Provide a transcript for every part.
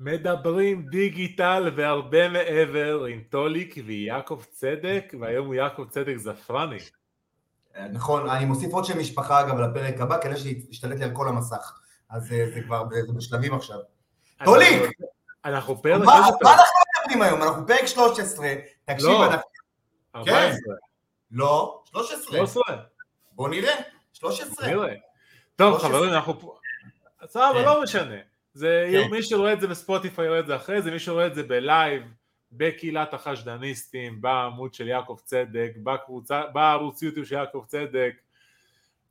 מדברים דיגיטל והרבה מעבר עם טוליק ויעקב צדק, והיום הוא יעקב צדק זפרני. נכון, אני מוסיף עוד שם משפחה אגב לפרק הבא, כדי שישתלט לי על כל המסך. אז אה, זה כבר זה בשלבים עכשיו. טוליק! אנחנו פרק... מה אנחנו מדברים היום? אנחנו פרק 13, תקשיב, לא, אנחנו... 14. לא, 13. 13. בוא נראה, 13. נראה. טוב 13. חברים, אנחנו פה... סבבה, כן. לא משנה. זה, כן. מי שרואה את זה בספוטיפיי רואה את זה אחרי זה, מי שרואה את זה בלייב, בקהילת החשדניסטים, בעמוד של יעקב צדק, בקבוצה, בערוץ יוטיוב של יעקב צדק,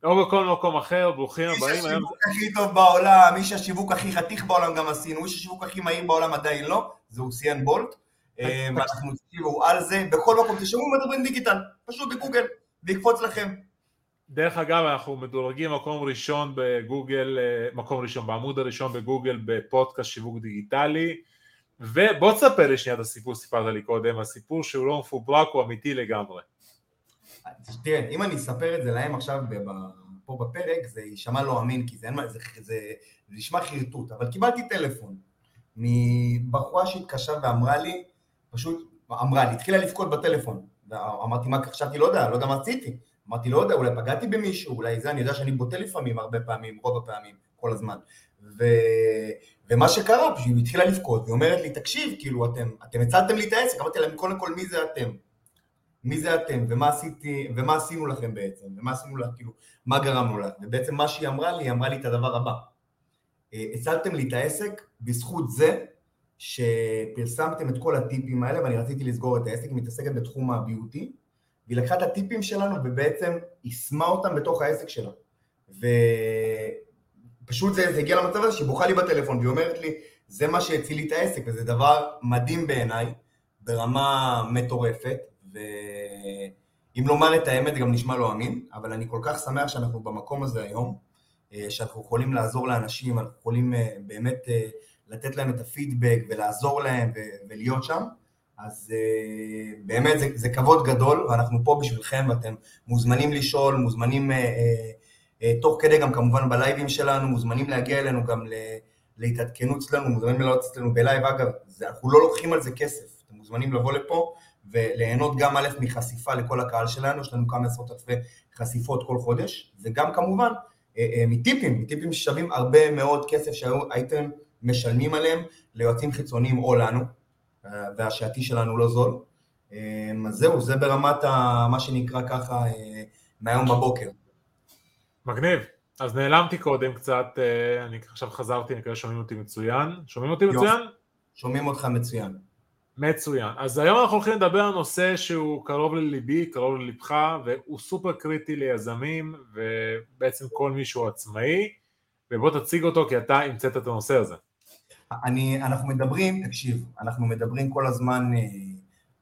או בכל מקום אחר, ברוכים הבאים. היום- השיווק הכי טוב בעולם, איש השיווק הכי חתיך בעולם גם עשינו, איש השיווק הכי מהיר בעולם עדיין לא, זה יוסיין בולט, אה, ואנחנו תקשיבו על זה, בכל מקום תשמעו מדברים דיגיטל, פשוט בגוגל, ויקפוץ לכם. דרך אגב, אנחנו מדורגים מקום ראשון בגוגל, אה, מקום ראשון, בעמוד הראשון בגוגל בפודקאסט שיווק דיגיטלי, ובוא תספר לי שנייה את הסיפור שסיפרת לי קודם, הסיפור שהוא לא מפוברק, הוא אמיתי לגמרי. תראה, אם אני אספר את זה להם עכשיו פה בפרק, זה יישמע לא אמין, כי זה, מה- זה, זה, זה נשמע חרטוט, אבל קיבלתי טלפון מבחורה שהתקשרה ואמרה לי, פשוט אמרה לי, התחילה לבכות בטלפון, אמרתי מה, חשבתי, לא יודע, לא יודע מה עשיתי, אמרתי, לא יודע, אולי פגעתי במישהו, אולי זה, אני יודע שאני בוטה לפעמים, הרבה פעמים, רוב הפעמים, כל הזמן. ו... ומה שקרה, פשוט היא התחילה לבכות, והיא אומרת לי, תקשיב, כאילו, אתם, אתם הצלתם לי את העסק, אמרתי להם, קודם כל, מי זה אתם? מי זה אתם, ומה עשיתי, ומה עשינו לכם בעצם, ומה עשינו לך, כאילו, מה גרמנו לך, ובעצם מה שהיא אמרה לי, היא אמרה לי את הדבר הבא, אה, הצלתם לי את העסק בזכות זה שפרסמתם את כל הטיפים האלה, ואני רציתי לסגור את העסק, היא מתעסקת בתחום הביוטי, והיא לקחה את הטיפים שלנו ובעצם יישמה אותם בתוך העסק שלה. ופשוט זה, זה הגיע למצב הזה שהיא בוכה לי בטלפון, והיא אומרת לי, זה מה שהציל לי את העסק, וזה דבר מדהים בעיניי, ברמה מטורפת, ואם לומר את האמת גם נשמע לא אמין, אבל אני כל כך שמח שאנחנו במקום הזה היום, אה, שאנחנו יכולים לעזור לאנשים, אנחנו יכולים אה, באמת אה, לתת להם את הפידבק ולעזור להם ולהיות שם, אז אה, באמת זה, זה כבוד גדול, ואנחנו פה בשבילכם, ואתם מוזמנים לשאול, מוזמנים אה, אה, אה, תוך כדי גם כמובן בלייבים שלנו, מוזמנים להגיע אלינו גם ל... להתעדכנות אצלנו, מוזמנים לעלות אצלנו בלייב, אגב, זה, אנחנו לא לוקחים על זה כסף, אתם מוזמנים לבוא לפה וליהנות גם א' מחשיפה לכל הקהל שלנו, יש לנו כמה עשרות אלפי חשיפות כל חודש, וגם כמובן אה, אה, מטיפים, מטיפים ששווים הרבה מאוד כסף שהייתם משלמים עליהם ליועצים חיצוניים או לנו, והשעתי שלנו לא זול. אה, אז זהו, זה ברמת ה, מה שנקרא ככה אה, מהיום בבוקר. מגניב. אז נעלמתי קודם קצת, אה, אני עכשיו חזרתי, אני מקווה שומעים אותי מצוין. שומעים אותי יופי. מצוין? שומעים אותך מצוין. מצוין. אז היום אנחנו הולכים לדבר על נושא שהוא קרוב לליבי, קרוב ללבך, והוא סופר קריטי ליזמים, ובעצם כל מי שהוא עצמאי, ובוא תציג אותו כי אתה המצאת את הנושא הזה. אני, אנחנו מדברים, תקשיב, אנחנו מדברים כל הזמן אה,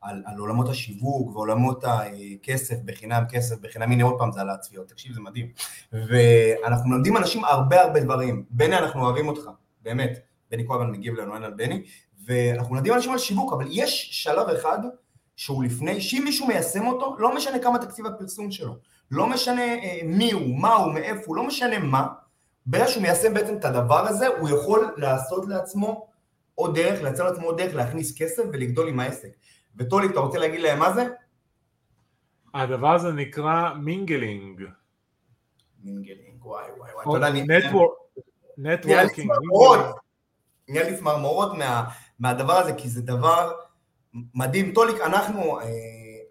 על, על עולמות השיווק ועולמות הכסף בחינם, כסף בחינם, הנה עוד פעם זה על הצפיות, תקשיב, זה מדהים. ואנחנו מלמדים אנשים הרבה הרבה דברים. בני, אנחנו אוהבים אותך, באמת. בני כל הזמן מגיב לנו, אין על בני. ואנחנו מלמדים אנשים על שיווק, אבל יש שלב אחד שהוא לפני, שאם מישהו מיישם אותו, לא משנה כמה תקציב הפרסום שלו, לא משנה אה, מי הוא, מה הוא, מאיפה הוא, לא משנה מה, ברגע שהוא מיישם בעצם את הדבר הזה, הוא יכול לעשות לעצמו עוד דרך, לייצר לעצמו עוד דרך להכניס כסף ולגדול עם העסק. וטולי, אתה רוצה להגיד להם מה זה? הדבר הזה נקרא mingling. mingling, וואי וואי וואי. אתה יודע, אני- networking. נהיה לי צמרמורות מה- מהדבר הזה, כי זה דבר מדהים. טוליק, אנחנו, אה,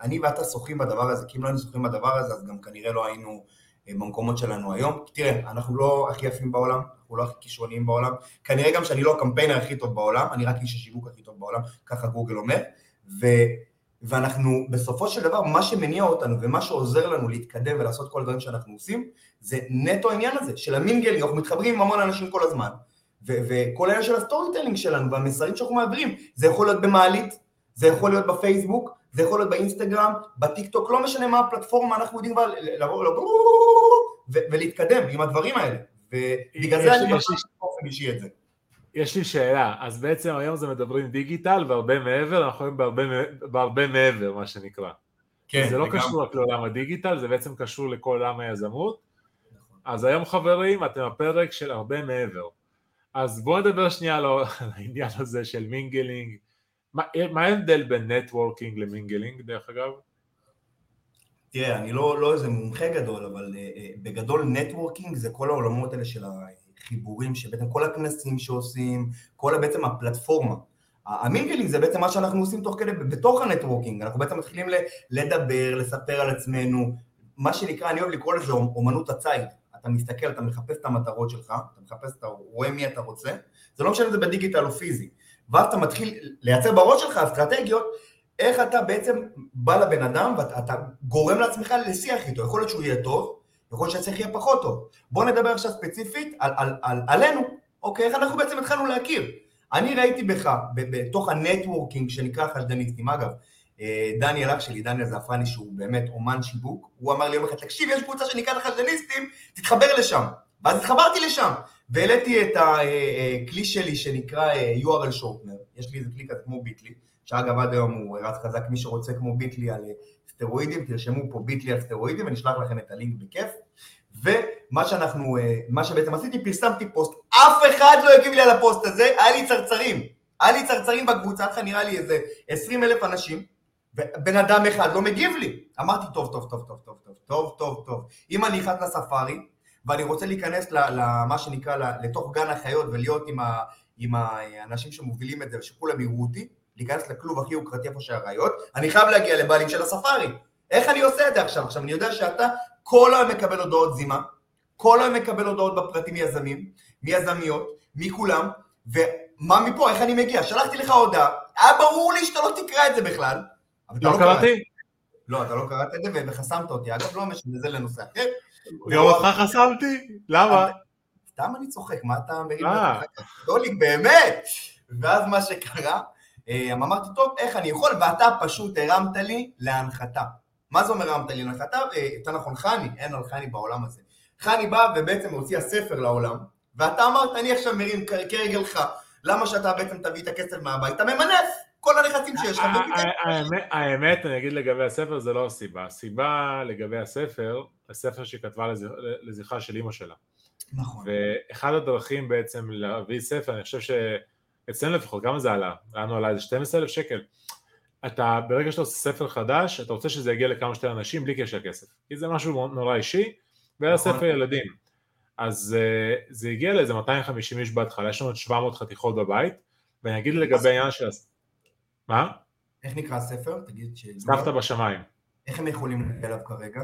אני ואתה שוחים בדבר הזה, כי אם לא היינו שוחים בדבר הזה, אז גם כנראה לא היינו במקומות שלנו היום. תראה, אנחנו לא הכי יפים בעולם, אנחנו לא הכי כישרוניים בעולם, כנראה גם שאני לא הקמפיינר הכי טוב בעולם, אני רק איש השיווק הכי טוב בעולם, ככה גוגל אומר, ו... ואנחנו, בסופו של דבר, מה שמניע אותנו ומה שעוזר לנו להתקדם ולעשות כל הדברים שאנחנו עושים, זה נטו העניין הזה, של ה mingling, אנחנו מתחברים עם המון אנשים כל הזמן. ו- וכל העניין של ה storytelling שלנו והמסרים שאנחנו מעבירים, זה יכול להיות במעלית, זה יכול להיות בפייסבוק, זה יכול להיות באינסטגרם, בטיק טוק, לא משנה מה הפלטפורמה, אנחנו יודעים כבר לבוא ולהתקדם עם הדברים האלה. ובגלל זה אני ממש באופן אישי את זה. יש לי שאלה, אז בעצם היום זה מדברים דיגיטל והרבה מעבר, אנחנו היום בהרבה, בהרבה מעבר מה שנקרא. כן, זה לא לגמרי. קשור רק לעולם הדיגיטל, זה בעצם קשור לכל עולם היזמות. נכון. אז היום חברים, אתם הפרק של הרבה מעבר. אז בואו נדבר שנייה על העניין הזה של mingling. מה, מה ההבדל בין networking ל mingling דרך אגב? תראה, אני לא, לא איזה מומחה גדול, אבל אה, אה, בגדול networking זה כל העולמות האלה של החיבורים, שבעצם כל הכנסים שעושים, כל בעצם הפלטפורמה. ה mingling זה בעצם מה שאנחנו עושים תוך כדי, בתוך ה networking, אנחנו בעצם מתחילים לדבר, לספר על עצמנו, מה שנקרא, אני אוהב לקרוא לזה אומנות הציד. אתה מסתכל, אתה מחפש את המטרות שלך, אתה מחפש, אתה רואה מי אתה רוצה, זה לא משנה אם זה בדיגיטל או פיזי. ואז אתה מתחיל לייצר בראש שלך אסטרטגיות, איך אתה בעצם בא לבן אדם ואתה גורם לעצמך לשיח איתו, יכול להיות שהוא יהיה טוב, יכול להיות שהשיח יהיה פחות טוב. בואו נדבר עכשיו ספציפית על, על, על, עלינו, אוקיי, איך אנחנו בעצם התחלנו להכיר. אני ראיתי בך, בתוך ה networking שנקרא חשדניסטים, אגב, אה, דניאל אח שלי, דניאל זעפרני, שהוא באמת אומן שיווק, הוא אמר לי יום אחד, תקשיב, יש קבוצה שנקראת החשדניסטים, תתחבר לשם. ואז התחברתי לשם, והעליתי את הכלי אה, שלי שנקרא אה, URL shortener, יש לי איזה כלי כזה כמו Bitly, שאגב עד היום הוא רץ חזק, מי שרוצה כמו Bitly על סטרואידים, תרשמו פה Bitly על סטרואידים, אני אשלח לכם את הלינק בכיף. ומה שאנחנו, מה שבעצם עשיתי, פרסמתי פוסט, אף אחד לא הגיב לי על הפוסט הזה, היה לי צרצרים. היה לי צרצרים בקבוצה, לך נראה לי איזה 20 אלף אנשים, ובן אדם אחד לא מגיב לי. אמרתי, טוב, טוב, טוב, טוב, טוב, טוב, טוב, טוב, טוב. אם אני נכנס לספארי, ואני רוצה להיכנס למה שנקרא, לתוך גן החיות ולהיות עם, ה, עם האנשים שמובילים את זה, ושכולם יראו אותי, להיכנס לכלוב הכי יוקרתי איפה שהאריות, אני חייב להגיע לבעלים של הספארי. איך אני עושה את זה עכשיו? עכשיו, אני יודע שאתה כל היום מקבל הודעות זימה, כל היום מקבל הודעות בפרטים מיזמים, מיזמיות, מכולם, ומה מפה, איך אני מגיע? שלחתי לך הודעה, היה ברור לי שאתה לא תקרא את זה בכלל, לא, לא קראתי? לא, אתה לא קראת את זה וחסמת אותי. אגב, לא משנה, זה לנושא אחר. גם אותך חסמתי? למה? סתם אני צוחק, מה אתה מרים זה? טוליק, באמת! ואז מה שקרה, אה, אמרתי, טוב, איך אני יכול? ואתה פשוט הרמת לי להנחתה. מה זה אומר הרמת לי להנחתה? אה, יותר נכון, חני, אין על חני בעולם הזה. חני בא ובעצם הוציאה ספר לעולם, ואתה אמרת, אני עכשיו מרים כרגלך, למה שאתה בעצם תביא את הכסף מהבית? אתה ממנף! כל הנכסים שיש לך. האמת, אני אגיד לגבי הספר, זה לא הסיבה. הסיבה לגבי הספר, הספר שהיא כתבה לזכרה של אימא שלה. נכון. ואחד הדרכים בעצם להביא ספר, אני חושב שאצלנו לפחות, כמה זה עלה? לנו עלה איזה 12 אלף שקל. אתה, ברגע שאתה עושה ספר חדש, אתה רוצה שזה יגיע לכמה שיותר אנשים בלי קשר לכסף. כי זה משהו נורא אישי, והיה נכון. ספר ילדים. אז uh, זה הגיע לאיזה 250 איש בהתחלה, יש לנו 700 חתיכות בבית, ואני אגיד לגבי העניין של... מה? איך נקרא הספר? תגיד ש... סבתא בשמיים. איך הם יכולים להגיע אליו כרגע.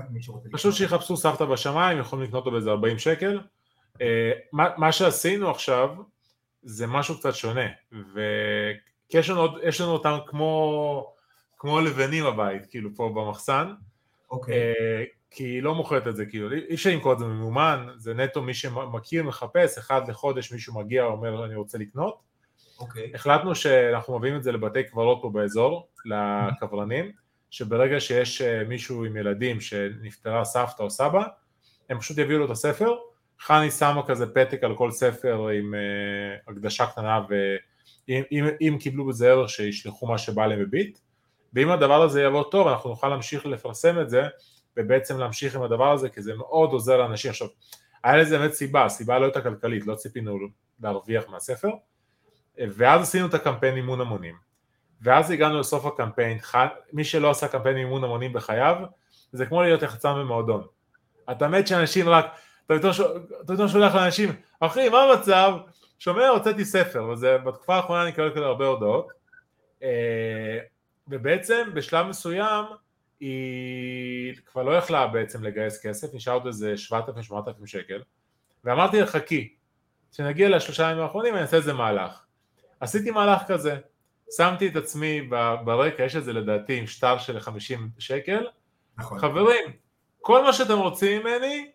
פשוט שיחפשו סבתא בשמיים, יכולים לקנות אותו באיזה 40 שקל. אה, מה שעשינו עכשיו זה משהו קצת שונה, כי יש לנו, יש לנו אותם כמו, כמו לבנים בבית, כאילו פה במחסן. אוקיי. אה, כי היא לא מוכרת את זה, כאילו, אי אפשר למכור את זה ממומן, זה נטו מי שמכיר, מחפש, אחד לחודש מישהו מגיע, אומר אני רוצה לקנות. אוקיי. החלטנו שאנחנו מביאים את זה לבתי קברות פה באזור, לקברנים, שברגע שיש אה, מישהו עם ילדים שנפטרה סבתא או סבא, הם פשוט יביאו לו את הספר, חני שמה כזה פתק על כל ספר עם uh, הקדשה קטנה ואם אם, אם קיבלו בזה ערך שישלחו מה שבא להם בביט ואם הדבר הזה יעבור טוב אנחנו נוכל להמשיך לפרסם את זה ובעצם להמשיך עם הדבר הזה כי זה מאוד עוזר לאנשים. עכשיו היה לזה באמת סיבה, הסיבה לא הייתה כלכלית, לא ציפינו להרוויח מהספר. ואז עשינו את הקמפיין אימון המונים ואז הגענו לסוף הקמפיין, מי שלא עשה קמפיין אימון המונים בחייו זה כמו להיות יחצן במועדון. אתה מת שאנשים רק, אתה יותר שולח לאנשים, אחי מה המצב? שומע הוצאתי ספר, וזה בתקופה האחרונה אני קורא כאלה הרבה הודעות. אה, ובעצם בשלב מסוים היא כבר לא יכלה בעצם לגייס כסף, נשאר עוד איזה 7,000-8,000 שקל. ואמרתי לה חכי, כשנגיע לשלושה ימים האחרונים אני אעשה איזה מהלך. עשיתי מהלך כזה, שמתי את עצמי ברקע, יש את זה לדעתי עם שטר של 50 שקל, נכון. חברים, כל מה שאתם רוצים ממני,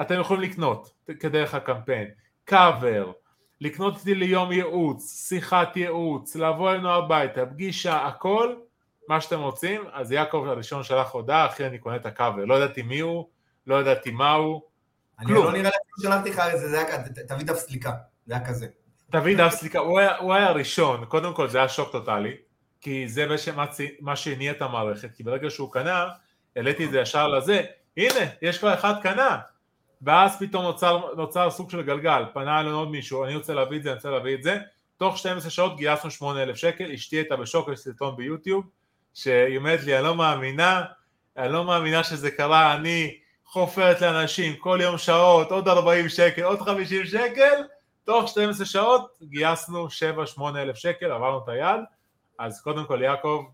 אתם יכולים לקנות כדרך הקמפיין, קאבר, לקנות איתי ליום ייעוץ, שיחת ייעוץ, לבוא אלינו הביתה, פגישה, הכל, מה שאתם רוצים, אז יעקב הראשון שלח הודעה, אחי אני קונה את הקאבר, לא ידעתי מי הוא, לא ידעתי מה הוא, אני כלום. לא נראה לי שלחתי לך איזה, זה היה, תביא דף סליקה, זה היה כזה. אסליקה, הוא היה, הוא היה הראשון, קודם כל זה היה שוק טוטאלי, כי זה מה שהניע את המערכת, כי ברגע שהוא קנה, העליתי את זה ישר לזה, הנה, יש כבר אחד קנה, ואז פתאום נוצר, נוצר סוג של גלגל, פנה אלינו עוד מישהו, אני רוצה להביא את זה, אני רוצה להביא את זה, תוך 12 שעות גייסנו 8,000 שקל, אשתי הייתה בשוק, יש סרטון ביוטיוב, שהיא אומרת לי, אני לא מאמינה, אני לא מאמינה שזה קרה, אני חופרת לאנשים כל יום שעות, עוד 40 שקל, עוד 50 שקל, תוך 12 שעות גייסנו 7-8 אלף שקל, עברנו את היד, אז קודם כל יעקב,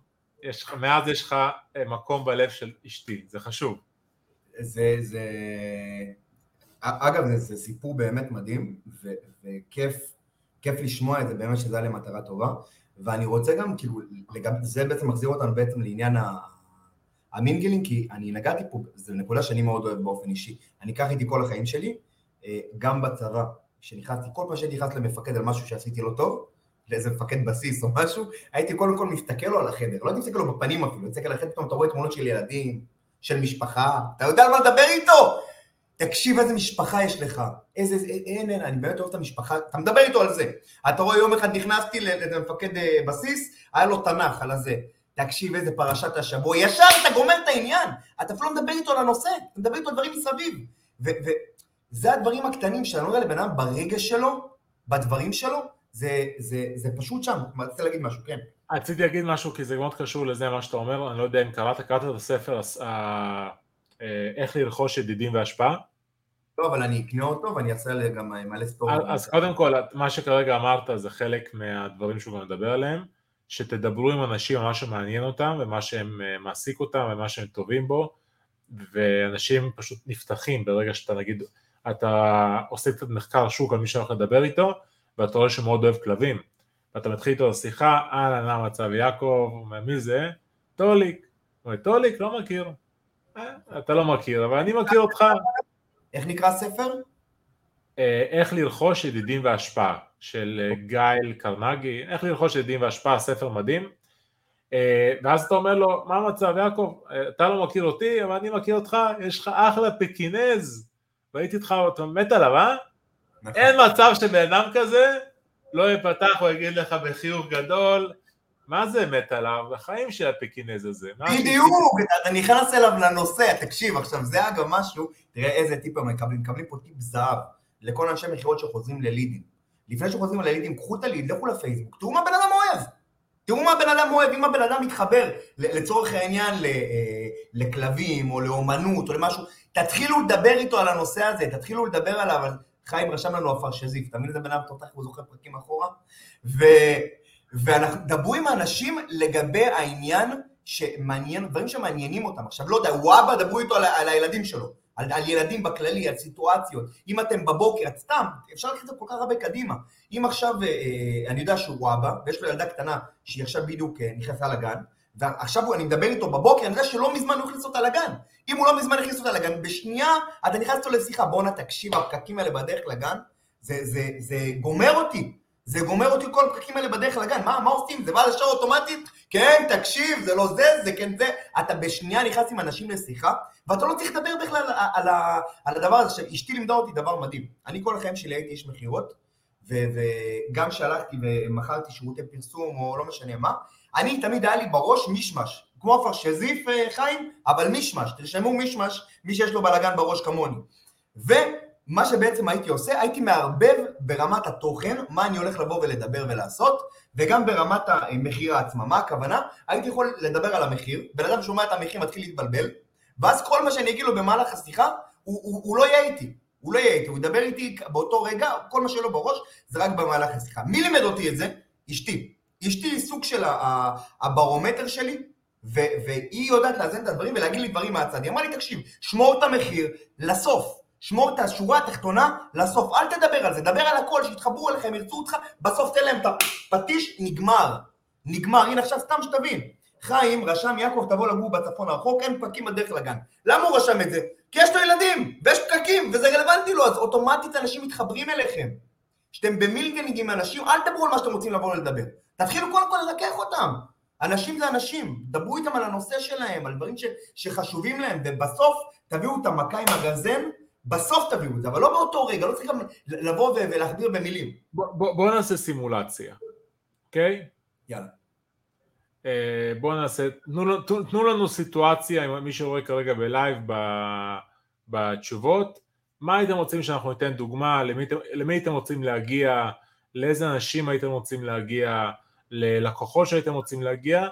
יש, מאז יש לך אה, מקום בלב של אשתי, זה חשוב. זה, זה, אגב, זה, זה סיפור באמת מדהים, ו, וכיף כיף לשמוע את זה, באמת שזה היה למטרה טובה, ואני רוצה גם, כאילו, לגב, זה בעצם מחזיר אותנו בעצם לעניין המינגלינג, כי אני נגעתי פה, זו נקודה שאני מאוד אוהב באופן אישי, אני אקח איתי כל החיים שלי, אה, גם בצבא, כשנכנסתי, כל פעם שהייתי נכנס למפקד על משהו שעשיתי לא טוב, לאיזה מפקד בסיס או משהו, הייתי קודם כל מסתכל לו על החדר, לא הייתי מסתכל לו בפנים אפילו, מסתכל על החדר, פתאום אתה רואה תמונות של ילדים, של משפחה, אתה יודע על מה לדבר איתו? תקשיב איזה משפחה יש לך, איזה, אין, אין, אני באמת אוהב את המשפחה, אתה מדבר איתו על זה. אתה רואה יום אחד נכנסתי למפקד אה, בסיס, היה לו תנ"ך על הזה. תקשיב איזה פרשת השבוע, ישר אתה גומר את העניין, אתה אפילו לא מדבר איתו על הנושא, אתה מדבר איתו על דברים מסביב. וזה הדברים הקטנים שאני אומר לבן אדם ברגש שלו, בדברים שלו, זה, זה, זה פשוט שם. רציתי להגיד משהו, כן. רציתי להגיד משהו כי זה מאוד קשור לזה מה שאתה אומר, אני לא יודע אם קראת, קראת את הספר אה, איך לרכוש ידידים והשפעה? לא, אבל אני אקנה אותו ואני אעשה גם מלא סטורי. אז קודם כל, מה שכרגע אמרת זה חלק מהדברים שהוא גם מדבר עליהם, שתדברו עם אנשים על מה שמעניין אותם ומה שהם אה, מעסיק אותם ומה שהם טובים בו, ואנשים פשוט נפתחים ברגע שאתה נגיד, אתה עושה קצת מחקר שוק על מי שהולך לדבר איתו, ואתה רואה שהוא מאוד אוהב כלבים, ואתה מתחיל איתו לשיחה, אהלן, מה המצב יעקב, אומר, מי זה? טוליק. הוא אומר, טוליק, לא מכיר. אה, אתה לא מכיר, אבל אני מכיר אותך. איך נקרא הספר? אה, איך לרכוש ידידים והשפעה, של אה, גייל קרנגי, איך לרכוש ידידים והשפעה, ספר מדהים. ואז אתה אומר לו, מה המצב יעקב, אתה לא מכיר אותי, אבל אני מכיר אותך, יש לך אחלה פקינז, והייתי איתך, אתה מת עליו, אה? נכון. אין מצב שבן אדם כזה לא יפתח, הוא יגיד לך בחיוך גדול, מה זה מת עליו? החיים של הפקינז הזה. בדיוק, אתה נכנס אליו לנושא, תקשיב, עכשיו זה אגב משהו, תראה איזה טיפ הם מקבלים, מקבלים פה טיפ זהב לכל אנשי מכירות שחוזרים ללידים. לפני שחוזרים ללידים, קחו את הליד, לכו לפייסבוק, תראו מה בן אדם אוהב. תראו מה בן אדם אוהב, אם הבן אדם מתחבר לצורך העניין אה, לכלבים או לאומנות או למשהו, תתחילו לדבר איתו על הנושא הזה, תתחילו לדבר עליו, חיים רשם לנו עפר שזיף, תמיד זה בן אדם תותח, הוא זוכר פרקים אחורה, ו... ודברו עם האנשים לגבי העניין שמעניין, דברים שמעניינים אותם. עכשיו, לא יודע, וואבה, דברו איתו על, על הילדים שלו, על, על ילדים בכללי, על סיטואציות. אם אתם בבוקר, את סתם, אפשר לקחת את זה כל כך הרבה קדימה. אם עכשיו, אה, אה, אני יודע שהוא וואבה, ויש לו ילדה קטנה, שהיא עכשיו בדיוק אה, נכנסה לגן, ועכשיו אני מדבר איתו בבוקר, אני יודע שלא מזמן הוא הכניס אותה לגן. אם הוא לא מזמן הכניס אותה לגן, בשנייה אתה נכנס איתו לשיחה, בואנה תקשיב, הפקקים האלה בדרך לגן, זה, זה, זה גומר אותי. זה גומר אותי כל הפקקים האלה בדרך לגן, מה, מה עושים? זה בא לשער אוטומטית? כן, תקשיב, זה לא זה, זה כן זה. אתה בשנייה נכנס עם אנשים לשיחה, ואתה לא צריך לדבר בכלל על, על, על הדבר הזה. עכשיו, אשתי לימדה אותי דבר מדהים. אני כל החיים שלי הייתי איש מכירות, וגם שהלכתי ומכרתי שירותי פרסום, או לא משנה מה, אני תמיד היה לי בראש מישמש. כמו הפרשזיף אה, חיים, אבל מישמש. תרשמו מישמש, מי שיש לו בלאגן בראש כמוני. ו... מה שבעצם הייתי עושה, הייתי מערבב ברמת התוכן, מה אני הולך לבוא ולדבר ולעשות, וגם ברמת המחיר עצמה. מה הכוונה? הייתי יכול לדבר על המחיר, בן אדם שומע את המחיר מתחיל להתבלבל, ואז כל מה שאני אגיד לו במהלך השיחה, הוא, הוא, הוא לא יהיה איתי. הוא לא יהיה איתי, הוא ידבר איתי באותו רגע, כל מה שלא בראש, זה רק במהלך השיחה. מי לימד אותי את זה? אשתי. אשתי היא סוג של הברומטר שלי, ו- והיא יודעת לאזן את הדברים ולהגיד לי דברים מהצד. היא אמרה לי, תקשיב, שמור את המחיר לסוף. שמור את השורה התחתונה לסוף, אל תדבר על זה, דבר על הכל, שיתחברו אליכם, ירצו אותך, בסוף תן להם את הפטיש, נגמר. נגמר, הנה עכשיו סתם שתבין. חיים רשם יעקב תבוא לגור בצפון הרחוק, אין פקקים בדרך לגן. למה הוא רשם את זה? כי יש לו ילדים, ויש פקקים, וזה רלוונטי לו, אז אוטומטית אנשים מתחברים אליכם. כשאתם במילגנינג עם אנשים, אל תדברו על מה שאתם רוצים לבוא לדבר. תתחילו קודם כל לרכך אותם. אנשים זה אנשים, דברו איתם על הנושא שלהם, על דברים ש, שחשובים להם, ובסוף תביאו את המכה עם הגרזן, בסוף תביאו את זה, אבל לא באותו רגע, לא צריך גם לבוא ולהכביר במילים. בוא, בוא, בוא נעשה סימולציה, אוקיי? יאללה. אה, בואו נעשה, תנו, תנו לנו סיטואציה, מי שרואה כרגע בלייב בתשובות, מה הייתם רוצים שאנחנו ניתן דוגמה, למי, למי הייתם רוצים להגיע, לאיזה אנשים הייתם רוצים להגיע, ללקוחות שהייתם רוצים להגיע,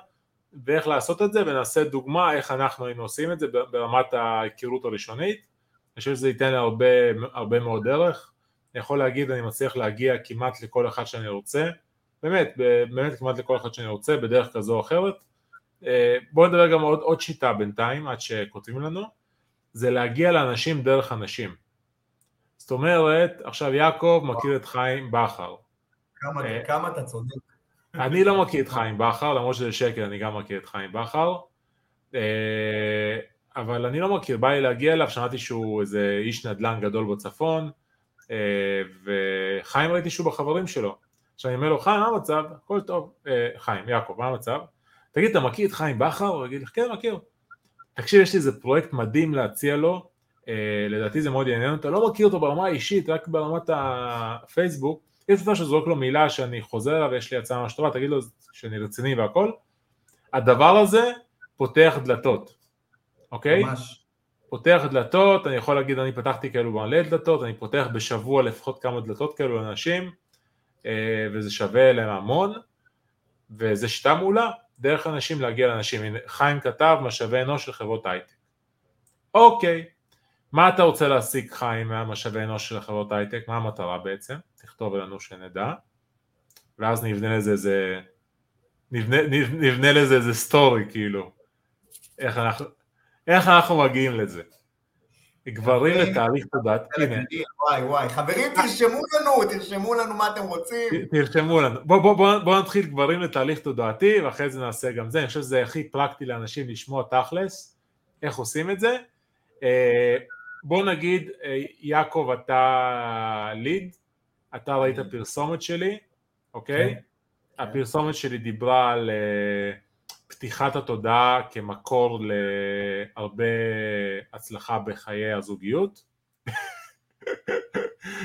ואיך לעשות את זה, ונעשה דוגמה איך אנחנו היינו עושים את זה ברמת ההיכרות הראשונית. אני חושב שזה ייתן הרבה, הרבה מאוד דרך. אני יכול להגיד, אני מצליח להגיע כמעט לכל אחד שאני רוצה, באמת, באמת כמעט לכל אחד שאני רוצה, בדרך כזו או אחרת. אה, בואו נדבר גם עוד, עוד שיטה בינתיים, עד שכותבים לנו, זה להגיע לאנשים דרך אנשים. זאת אומרת, עכשיו יעקב מכיר את חיים בכר. כמה, אה, כמה אתה צודק. אני לא מכיר את חיים בכר, למרות שזה שקר, אני גם מכיר את חיים בכר. אה, אבל אני לא מכיר, בא לי להגיע אליו, שמעתי שהוא איזה איש נדל"ן גדול בצפון, וחיים ראיתי שהוא בחברים שלו. עכשיו אני אומר לו, חיים, מה המצב? הכל טוב. חיים, יעקב, מה המצב? תגיד, אתה מכיר את חיים בכר? הוא יגיד לך, כן, מכיר. תקשיב, יש לי איזה פרויקט מדהים להציע לו, אה, לדעתי זה מאוד יעניין אותו, לא מכיר אותו ברמה האישית, רק ברמת הפייסבוק, יש מצב שזרוק לו מילה שאני חוזר אליו ויש לי הצעה ממש טובה, תגיד לו שאני רציני והכל. הדבר הזה פותח דלתות, אוקיי? ממש. פותח דלתות, אני יכול להגיד, אני פתחתי כאלו מלא דלתות, אני פותח בשבוע לפחות כמה דלתות כאלו לאנשים, אה, וזה שווה להם המון, וזה שיטה מעולה. דרך אנשים להגיע לאנשים. חיים כתב משאבי אנוש של חברות הייטק. אוקיי, מה אתה רוצה להשיג חיים מהמשאבי אנוש של חברות הייטק? מה המטרה בעצם? תכתוב לנו שנדע, ואז נבנה לזה איזה, נבנה, נבנה לזה איזה סטורי כאילו, איך אנחנו, איך אנחנו מגיעים לזה. גברים לתהליך תודעת, הנה. וואי וואי, חברים תרשמו לנו, תרשמו לנו מה אתם רוצים. תרשמו לנו. בואו נתחיל גברים לתהליך תודעתי ואחרי זה נעשה גם זה, אני חושב שזה הכי פרקטי לאנשים לשמוע תכלס, איך עושים את זה. אה, בואו נגיד, אה, יעקב אתה ליד, אתה ראית פרסומת שלי, אוקיי? כן. הפרסומת שלי דיברה על... Uh, פתיחת התודעה כמקור להרבה הצלחה בחיי הזוגיות.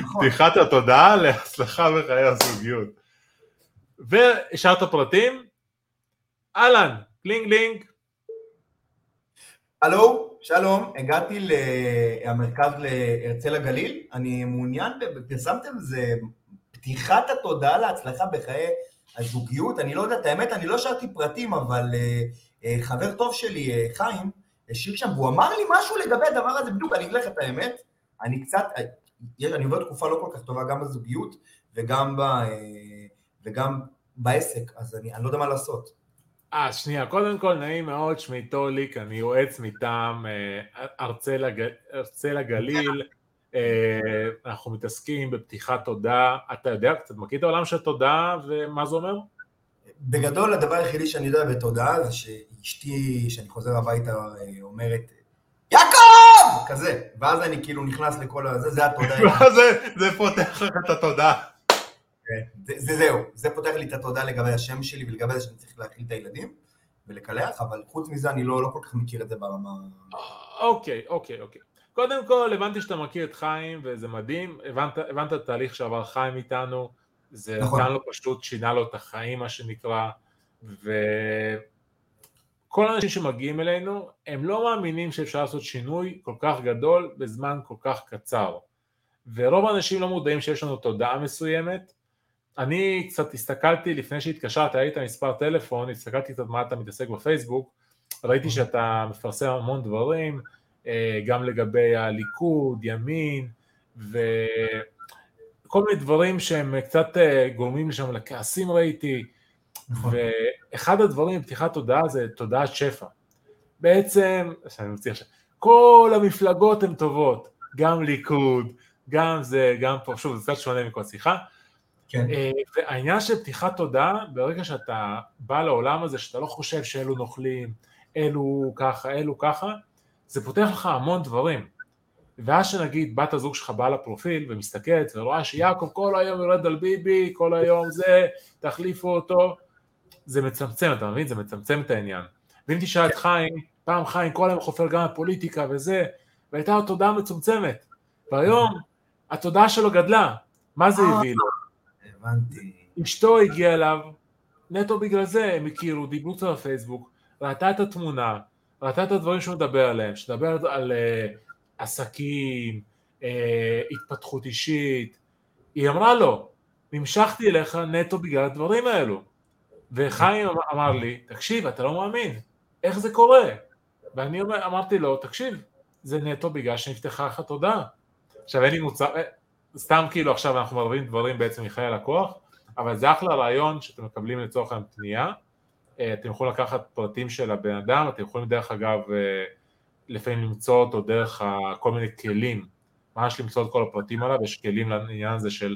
נכון. פתיחת התודעה להצלחה בחיי הזוגיות. והשארת פרטים, אהלן, קלינג לינג. הלו, שלום, הגעתי למרכז להרצל הגליל, אני מעוניין, פרסמתם זה פתיחת התודעה להצלחה בחיי הזוגיות, אני לא יודע את האמת, אני לא שאלתי פרטים, אבל uh, uh, חבר טוב שלי, uh, חיים, השאיר שם, והוא אמר לי משהו לגבי הדבר הזה, בדיוק, אני אגיד לך את האמת, אני קצת, אני עובר תקופה לא כל כך טובה גם בזוגיות וגם, ב, וגם בעסק, אז אני, אני לא יודע מה לעשות. אה, שנייה, קודם כל נעים מאוד, שמי טוליק, אני יועץ מטעם ארצי לגליל, אה, אנחנו מתעסקים בפתיחת תודעה, אתה יודע קצת, מכיר את העולם של תודעה ומה זה אומר? בגדול הדבר היחידי שאני יודע בתודעה זה שאשתי, כשאני חוזר הביתה, אה, אומרת יעקב! כזה, ואז אני כאילו נכנס לכל הזה, זה התודעה. זה פותח לך את התודעה. זה זהו, זה פותח לי את התודעה לגבי השם שלי ולגבי זה שאני צריך להכיל את הילדים ולקלח, אבל חוץ מזה אני לא, לא כל כך מכיר את זה ברמה... אוקיי, אוקיי, אוקיי. קודם כל הבנתי שאתה מכיר את חיים וזה מדהים, הבנת, הבנת את התהליך שעבר חיים איתנו, זה נכון. נתן לו פשוט, שינה לו את החיים מה שנקרא, וכל האנשים שמגיעים אלינו, הם לא מאמינים שאפשר לעשות שינוי כל כך גדול בזמן כל כך קצר, ורוב האנשים לא מודעים שיש לנו תודעה מסוימת, אני קצת הסתכלתי לפני שהתקשרת, היית מספר טלפון, הסתכלתי קצת מה אתה מתעסק בפייסבוק, ראיתי אוקיי. שאתה מפרסם המון דברים, אה, גם לגבי הליכוד, ימין, וכל מיני דברים שהם קצת אה, גורמים לשם לכעסים ראיתי, נכון. ואחד הדברים בפתיחת תודעה זה תודעת שפע. בעצם, שאני מציע עכשיו, כל המפלגות הן טובות, גם ליכוד, גם זה, גם פה, שוב, זה קצת שונה מכל שיחה. כן. אה, והעניין של פתיחת תודעה, ברגע שאתה בא לעולם הזה, שאתה לא חושב שאלו נוכלים, אלו ככה, אלו ככה, זה פותח לך המון דברים. ואז שנגיד בת הזוג שלך באה לפרופיל ומסתכלת ורואה שיעקב כל היום יורד על ביבי, כל היום זה, תחליפו אותו, זה מצמצם, אתה מבין? זה מצמצם את העניין. ואם תשאל את חיים, פעם חיים כל היום חופר גם בפוליטיקה וזה, והייתה לו תודעה מצומצמת. והיום התודעה שלו גדלה. מה זה הביא לו? הבנתי. אשתו הגיעה אליו, נטו בגלל זה הם הכירו, דיברו קצת בפייסבוק, ראתה את התמונה, ראתה את הדברים שהוא מדבר עליהם, שדבר על uh, עסקים אה, התפתחות אישית. היא אמרה לו, נמשכתי אליך נטו בגלל הדברים האלו. וחיים אמר לי, תקשיב, אתה לא מאמין, איך זה קורה? ואני אמרתי לו, תקשיב, זה נטו בגלל שנפתחה לך תודעה. עכשיו אין לי מוצר, סתם כאילו עכשיו אנחנו מדברים דברים בעצם מחיי הלקוח, אבל זה אחלה רעיון שאתם מקבלים לצורך העניין פנייה, אה, אתם יכולים לקחת פרטים של הבן אדם, אתם יכולים דרך אגב אה, לפעמים למצוא אותו דרך כל מיני כלים, ממש למצוא את כל הפרטים עליו, יש כלים לעניין הזה של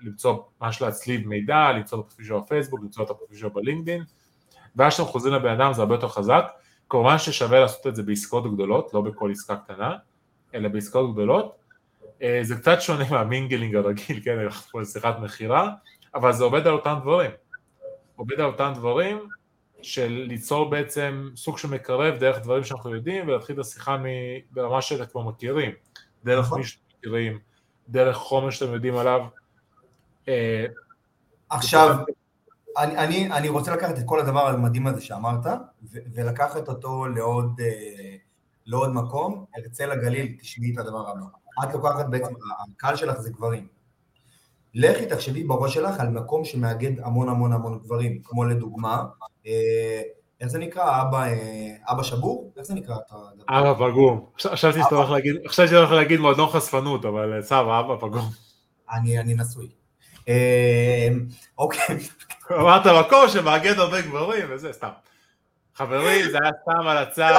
למצוא, ממש להצליב מידע, למצוא את הפרופיל שלו בפייסבוק, למצוא את הפרופיל שלו בלינקדאין, ואז כשאתם חוזרים לבן אדם זה הרבה יותר חזק, כמובן ששווה לעשות את זה בעסקאות גדולות, לא בכל עסקה קטנה, אלא בעסקאות גדולות. אה, זה קצת שונה מהמינגלינג הרגיל, כן, אנחנו פה לשיחת מכירה, אבל זה עובד על אותם דברים. עובד על אותם דברים של ליצור בעצם סוג של מקרב דרך דברים שאנחנו יודעים ולהתחיל את השיחה ברמה שאתם כבר מכירים, דרך נכון. מי שאתם מכירים, דרך חומר שאתם יודעים עליו. אה, עכשיו, אני, אני, אני רוצה לקחת את כל הדבר המדהים הזה שאמרת, ו- ולקחת אותו לעוד, אה, לעוד מקום, ארצה לגליל, תשמעי את הדבר הבא. את לוקחת בעצם, הקהל שלך זה גברים. לכי תחשבי בראש שלך על מקום שמאגד המון המון המון גברים, כמו לדוגמה, אה, איך זה נקרא? אבא, אה, אבא שבור? איך זה נקרא? אבא פגום. חשבתי שאתה הולך להגיד, חשבתי שאתה הולך להגיד מועדון חשפנות, אבל סבא, אבא פגום. אני נשוי. אה, אוקיי. אמרת מקום שמאגד הרבה גברים וזה, סתם. חברים, זה היה סתם על הצד.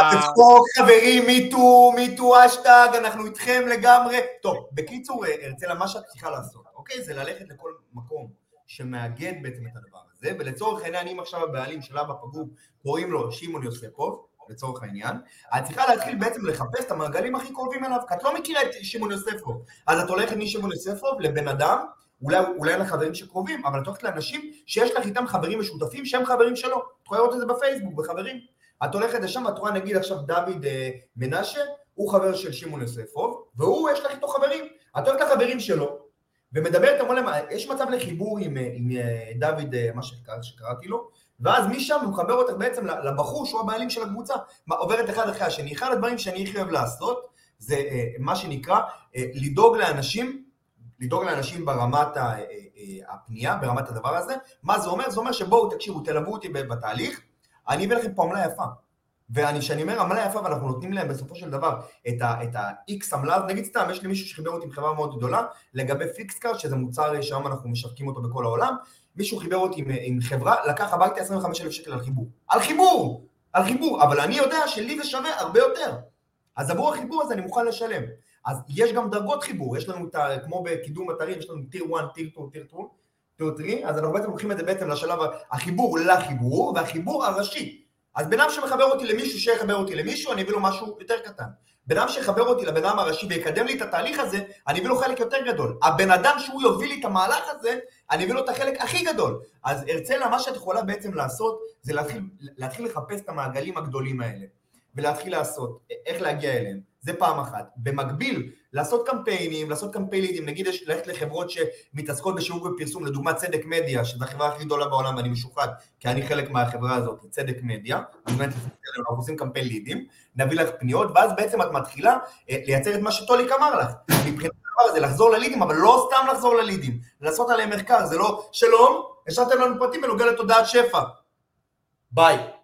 חברים, מיטו, מיטו, אשטג, אנחנו איתכם לגמרי. טוב, בקיצור, הרצלה, מה שאת צריכה לעשות, אוקיי? זה ללכת לכל מקום שמאגד בעצם את הדבר הזה, ולצורך העניין, אם עכשיו הבעלים של אבא פגום, קוראים לו שמעון יוספוב, לצורך העניין, את צריכה להתחיל בעצם לחפש את המעגלים הכי קרובים אליו, כי את לא מכירה את שמעון יוספוב. אז את הולכת משמעון יוספוב לבן אדם אולי, אולי אין לך חברים שקרובים, אבל את הולכת לאנשים שיש לך איתם חברים משותפים שהם חברים שלו. את יכולה לראות את זה בפייסבוק, בחברים. את הולכת לשם, את רואה נגיד עכשיו דוד אה, מנשה, הוא חבר של שמעון יוספוב, והוא, יש לך איתו חברים. את הולכת לחברים שלו, ומדברת המון, יש מצב לחיבור עם, אה, עם אה, דוד, אה, מה שקרא, שקראתי לו, ואז משם הוא מחבר אותך בעצם לבחור שהוא הבעלים של הקבוצה, עוברת אחד אחרי השני. אחד הדברים שאני הכי אוהב לעשות, זה אה, מה שנקרא אה, לדאוג לאנשים לדאוג לאנשים ברמת אה, אה, הפנייה, ברמת הדבר הזה. מה זה אומר? זה אומר שבואו תקשיבו, תלוו אותי בתהליך, אני אביא לכם פה עמלה יפה. וכשאני אומר עמלה יפה ואנחנו נותנים להם בסופו של דבר את ה-X עמלה, נגיד סתם, יש לי מישהו שחיבר אותי עם חברה מאוד גדולה לגבי פיקס קארד, שזה מוצר שהיום אנחנו משווקים אותו בכל העולם, מישהו חיבר אותי עם, עם חברה, לקח הביתה 25,000 שקל על חיבור. על חיבור! על חיבור, אבל אני יודע שלי זה שווה הרבה יותר. אז עבור החיבור הזה אני מוכן לשלם. אז יש גם דרגות חיבור, יש לנו את ה... כמו בקידום אתרים, יש לנו טיר 1, טיר 2, טיר 2, טיר 3, אז אנחנו בעצם לוקחים את זה בעצם לשלב החיבור לחיבור, והחיבור הראשי. אז בן אדם שמחבר אותי למישהו שיחבר אותי למישהו, אני אביא לו משהו יותר קטן. בן אדם שיחבר אותי לבן אדם הראשי ויקדם לי את התהליך הזה, אני אביא לו חלק יותר גדול. הבן אדם שהוא יוביל לי את המהלך הזה, אני אביא לו את החלק הכי גדול. אז ארצלה, מה שאת יכולה בעצם לעשות, זה להתחיל, להתחיל לחפש את המעגלים הגדולים האלה. ולהתחיל לעשות, איך להגיע אליהם. זה פעם אחת. במקביל, לעשות קמפיינים, לעשות קמפיינים, נגיד יש ללכת לחברות שמתעסקות בשיווק ופרסום, לדוגמת צדק מדיה, שזו החברה הכי גדולה בעולם ואני משוחד, כי אני חלק מהחברה הזאת, צדק מדיה, אנחנו עושים קמפיין לידים, נביא לך פניות, ואז בעצם את מתחילה אה, לייצר את מה שטוליק אמר לך. מבחינת הדבר הזה, לחזור ללידים, אבל לא סתם לחזור ללידים, לעשות עליהם מחקר, זה לא, שלום, השארתם לנו פרטים בנוגע לתודעת שפע. ביי.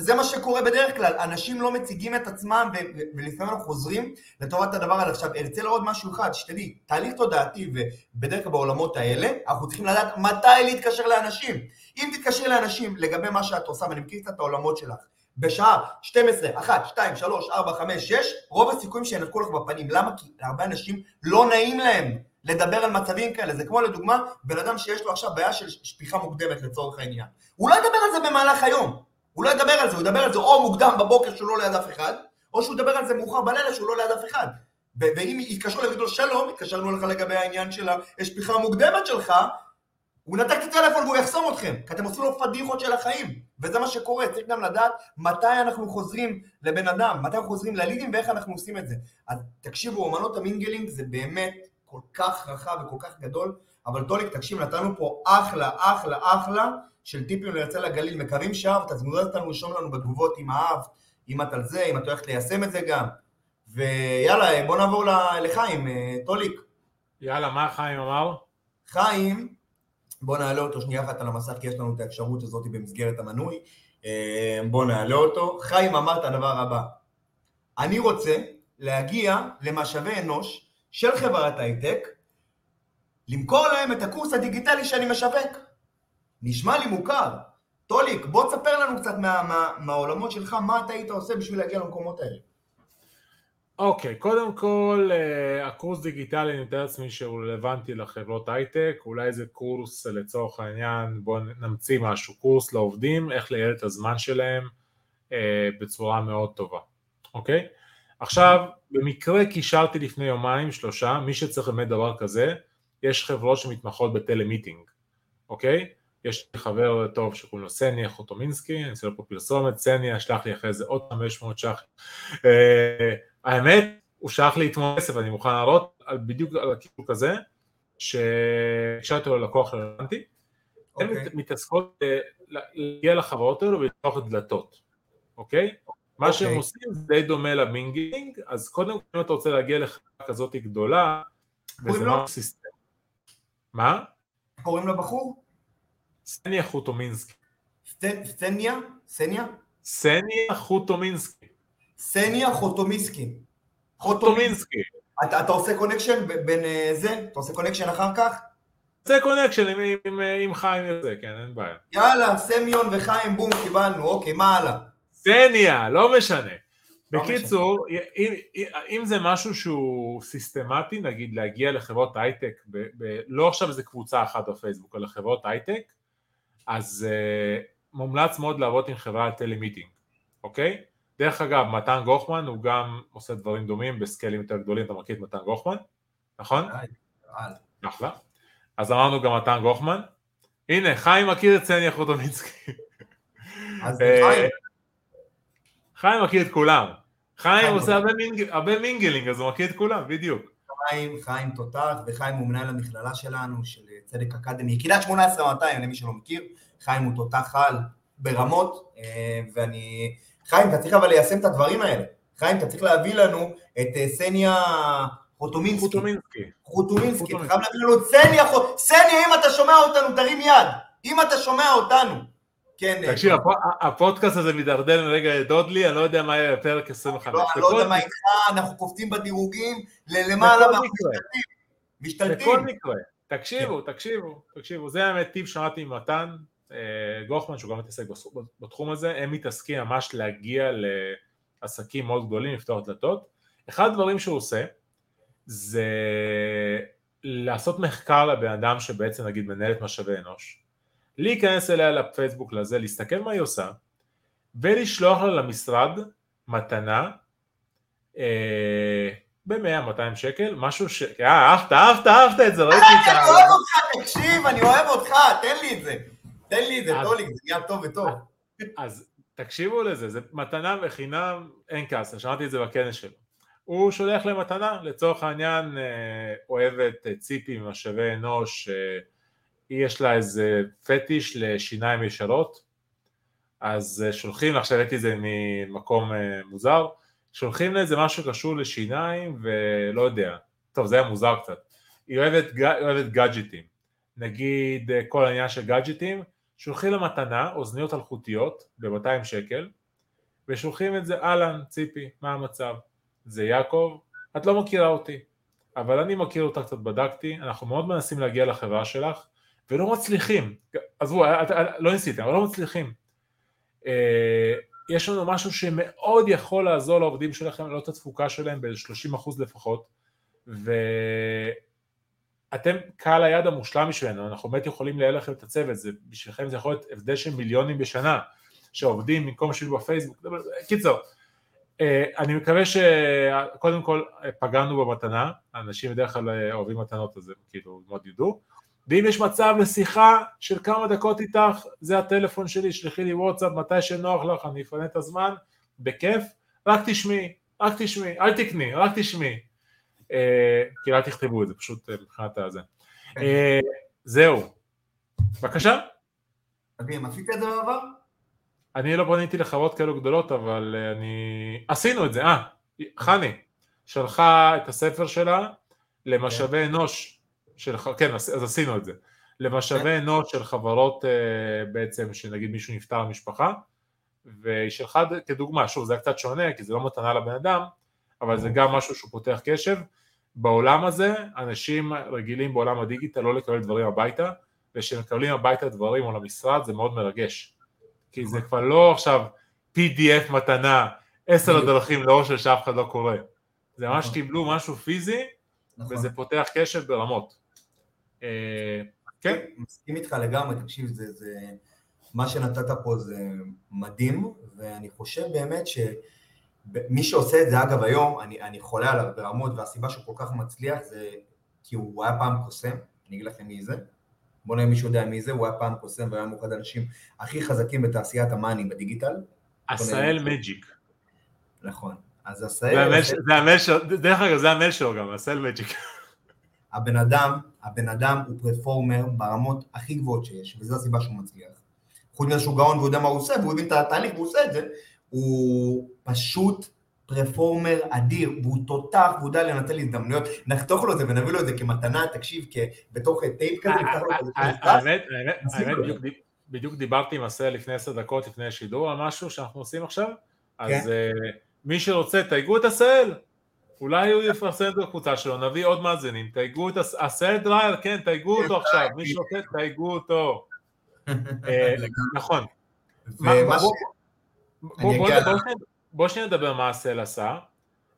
זה מה שקורה בדרך כלל, אנשים לא מציגים את עצמם ולפעמים אנחנו חוזרים לטובת הדבר הזה. עכשיו, ארצה לעוד משהו אחד, שתדעי, תהליך תודעתי ובדרך כלל בעולמות האלה, אנחנו צריכים לדעת מתי להתקשר לאנשים. אם תתקשרי לאנשים לגבי מה שאת עושה, ואני מכיר קצת את העולמות שלך, בשעה 12, 1, 2, 3, 4, 5, 6, רוב הסיכויים שינתקו לך בפנים. למה? כי להרבה אנשים לא נעים להם לדבר על מצבים כאלה. זה כמו לדוגמה, בן אדם שיש לו עכשיו בעיה של שפיכה מוקדמת לצורך העניין. הוא לא ידבר על זה במהלך היום. הוא לא ידבר על זה, הוא ידבר על זה או מוקדם בבוקר שהוא לא ליד אף אחד, או שהוא ידבר על זה מאוחר בלילה שהוא לא ליד אף אחד. ואם יתקשרו להגיד לו שלום, התקשרנו לך לגבי העניין של השפיכה המוקדמת שלך, הוא ינתק את הטלפון והוא יחסום אתכם, כי אתם עושים לו פדיחות של החיים, וזה מה שקורה, צריך גם לדעת מתי אנחנו חוזרים לבן אדם, מתי אנחנו חוזרים ללידים ואיך אנחנו עושים את זה. אז תקשיבו, אומנות ה mingling זה באמת כל כך רחב וכל כך גדול, אבל טוליק, תקשיב, נתנו פה אחלה, אחלה, אחלה של טיפים לייצא לגליל, מקווים שאהבת, אז מוזמן אותנו לשאול לנו בתגובות אם אהבת, אם את על זה, אם את הולכת ליישם את זה גם. ויאללה, בוא נעבור לחיים, אה, טוליק. יאללה, מה חיים אמר? חיים, בוא נעלה אותו שנייה אחת על המסך, כי יש לנו את האפשרות הזאת במסגרת המנוי. אה, בוא נעלה אותו. חיים אמר את הדבר הבא, אני רוצה להגיע למשאבי אנוש של חברת הייטק, למכור להם את הקורס הדיגיטלי שאני משווק. נשמע לי מוכר. טוליק, בוא תספר לנו קצת מה, מה, מהעולמות שלך, מה אתה היית עושה בשביל להגיע למקומות האלה. אוקיי, קודם כל, אה, הקורס דיגיטלי, אני מתאר לעצמי שהוא רלוונטי לחברות הייטק, אולי איזה קורס לצורך העניין, בואו נמציא משהו, קורס לעובדים, איך לייעל את הזמן שלהם אה, בצורה מאוד טובה, אוקיי? עכשיו, במקרה קישרתי לפני יומיים, שלושה, מי שצריך באמת דבר כזה, יש חברות שמתמחות בטלמיטינג, אוקיי? יש לי חבר טוב שקוראים לו סניה חוטומינסקי, אני אעשה לו פה פרסומת, סניה, שלח לי אחרי זה עוד 500 ש"ח. אה, האמת, הוא שלח לי אתמול כסף, אני מוכן להראות על, בדיוק על הכיוון כזה, שהקשרתי לו ללקוח רלוונטי. הן אוקיי. מת- מתעסקות אה, להגיע לחברות האלו ולפתוח דלתות, אוקיי? מה שהם אוקיי. עושים זה די דומה למינגלינג, אז קודם כל אם אתה רוצה להגיע לחברה כזאת גדולה, וזה? משהו סיסטם. מה? קוראים לבחור? סניה חוטומינסקי. סטניה? סניה? סניה חוטומינסקי. סניה חוטומיסקי. חוטומינסקי. אתה, אתה עושה connection בין אה, זה? אתה עושה connection אחר כך? זה connection עם, עם, עם, חיים וזה, כן, אין בעיה. יאללה, סמיון וחיים, בום, קיבלנו, אוקיי, מה הלאה? סניה, לא משנה. לא בקיצור, אם, אם זה משהו שהוא סיסטמטי, נגיד להגיע לחברות הייטק, ב, ב, לא עכשיו איזה קבוצה אחת בפייסבוק, אלא חברות הייטק, אז אה, מומלץ מאוד לעבוד עם חברת telemeeting, אוקיי? דרך אגב, מתן גוחמן הוא גם עושה דברים דומים בסקיילים יותר גדולים, אתה מכיר את מתן גוחמן? נכון? אחלה. אז אמרנו גם מתן גוחמן. הנה, חיים מכיר את סניה חוטומינסקי. אז אה, חיים, מכיר את כולם. חיים עושה הרבה mingling, אז הוא מכיר את כולם, בדיוק. חיים, חיים תותח, וחיים הוא מנהל המכללה שלנו, של צדק אקדמי, יחידת 18200 למי שלא מכיר, חיים הוא תותח על ברמות, אה, ואני... חיים, אתה צריך אבל ליישם את הדברים האלה. חיים, אתה צריך להביא לנו את אה, סניה חוטומינסקי. חוטומינסקי. חוטומינסקי, אתה חוטומינסקי. חייב להביא לנו את סניה חוט... סניה, אם אתה שומע אותנו, תרים יד. אם אתה שומע אותנו. כן, אה, תקשיב, הפ- הפודקאסט הזה מידרדר מרגע לדודלי, אני לא יודע מה יהיה בפרק 25. לא, אני לא יודע מה איתך, אנחנו קופצים בדירוגים ללמעלה, ואנחנו מקרה. משתלטים. בכל. מקרה, תקשיבו, תקשיבו, תקשיבו, זה האמת טיפ שמעתי ממתן אה, גוחמן, שהוא גם מתעסק בתחום הזה, הם מתעסקים ממש להגיע לעסקים מאוד גדולים, לפתוח דלתות. אחד הדברים שהוא עושה, זה לעשות מחקר לבן אדם שבעצם נגיד מנהל את משאבי אנוש, להיכנס אליה לפייסבוק לזה, להסתכל מה היא עושה, ולשלוח לה למשרד מתנה אה, ב-100-200 שקל, משהו ש... אה, אהבת, אהבת, אהבת את זה, ראיתי את ה... אני אוהב אותך, תקשיב, אני אוהב אותך, תן לי את זה. תן לי את זה, טוליק, זה נהיה טוב וטוב. אז תקשיבו לזה, זה מתנה בחינם, אין כעס, שמעתי את זה בכנס שלו. הוא שולח להם מתנה, לצורך העניין אה, אוהבת אה, ציפי ממשאבי אנוש, אה, יש לה איזה פטיש לשיניים ישרות, אז אה, שולחים, עכשיו הבאתי את זה ממקום אה, מוזר, שולחים לה איזה משהו קשור לשיניים ולא יודע, טוב זה היה מוזר קצת, היא אוהבת, היא אוהבת גאדג'טים, נגיד אה, כל העניין של גאדג'טים, שולחים לה מתנה, אוזניות אלחוטיות ב-200 שקל, ושולחים את זה, אהלן, ציפי, מה המצב? זה יעקב, את לא מכירה אותי, אבל אני מכיר אותה קצת, בדקתי, אנחנו מאוד מנסים להגיע לחברה שלך, ולא מצליחים, עזבו, את- את- לא ניסיתם, אבל לא מצליחים. אה, יש לנו משהו שמאוד יכול לעזור לעובדים שלכם, לעלות את התפוקה שלהם ב-30% לפחות, ואתם קהל היד המושלם בשבילנו, אנחנו באמת יכולים לייעל לכם את הצוות, זה, בשבילכם זה יכול להיות הבדל של מיליונים בשנה, שעובדים במקום שיהיו בפייסבוק, קיצור, אה, אני מקווה שקודם כל אה, פגענו במתנה, אנשים בדרך כלל אה, אוהבים מתנות אז הם כאילו מאוד ידעו, ואם יש מצב לשיחה של כמה דקות איתך, זה הטלפון שלי, שלחי לי וואטסאפ מתי שנוח לך, אני אפנה את הזמן, בכיף, רק תשמעי, רק תשמעי, אל תקני, רק תשמעי. אה, כאילו אל תכתבו את זה, פשוט אה, מבחינת הזה. כן. אה, זהו. בבקשה. מדהים, עשית את זה בעבר? אני לא פניתי לחברות כאלו גדולות, אבל אה, אני... עשינו את זה, אה, חני. שלחה את הספר שלה למשאבי אנוש של, כן, אז עשינו את זה, למשאבי אנוש של חברות בעצם, שנגיד מישהו נפטר במשפחה, והיא שלחה כדוגמה, שוב זה היה קצת שונה כי זה לא מתנה לבן אדם, אבל זה גם משהו שהוא פותח קשב. בעולם הזה, אנשים רגילים בעולם הדיגיטל לא לקבל דברים הביתה, וכשמקבלים הביתה דברים או למשרד זה מאוד מרגש. כי זה כבר לא עכשיו PDF מתנה, עשר הדרכים לאושר שאף אחד לא קורא. זה ממש נכון. קיבלו משהו פיזי, נכון. וזה פותח קשב ברמות. כן. מסכים איתך לגמרי, תקשיב, זה, זה, מה שנתת פה זה מדהים, ואני חושב באמת שמי שעושה את זה אגב היום, אני, אני חולה עליו ברמות, והסיבה שהוא כל כך מצליח זה כי הוא היה פעם קוסם, אני אגיד לכם מי זה, בוא נראה מישהו יודע מי זה, הוא היה פעם קוסם והיה מאוחד האנשים הכי חזקים בתעשיית המאני בדיגיטל. עשאל מג'יק. נכון, אז עשאל... זה המייל שלו, דרך אגב זה המייל שלו גם, עשאל מג'יק. הבן אדם, הבן אדם הוא פרפורמר ברמות הכי גבוהות שיש, וזו הסיבה שהוא מצליח. חוץ מזה שהוא גאון והוא יודע מה הוא עושה, והוא הבין את התהליך והוא עושה את זה, הוא פשוט פרפורמר אדיר, והוא תותח, והוא יודע לנצל הזדמנויות, נחתוך לו את זה ונביא לו את זה כמתנה, תקשיב, בתוך טייפ כזה, נפתח לו את זה. האמת, האמת, בדיוק דיברתי עם עשהאל לפני עשר דקות לפני השידור על משהו שאנחנו עושים עכשיו, אז כן. אה, מי שרוצה, תייגו את עשהאל, אולי הוא יפרסם את הקבוצה שלו, נביא עוד מאזינים, תייגו את עשהאל דרייר, כן, תייגו אותו עכשיו, מי שרוצה, תייגו אותו. אה, נכון. בוא שניה נדבר מה עשהאל עשה.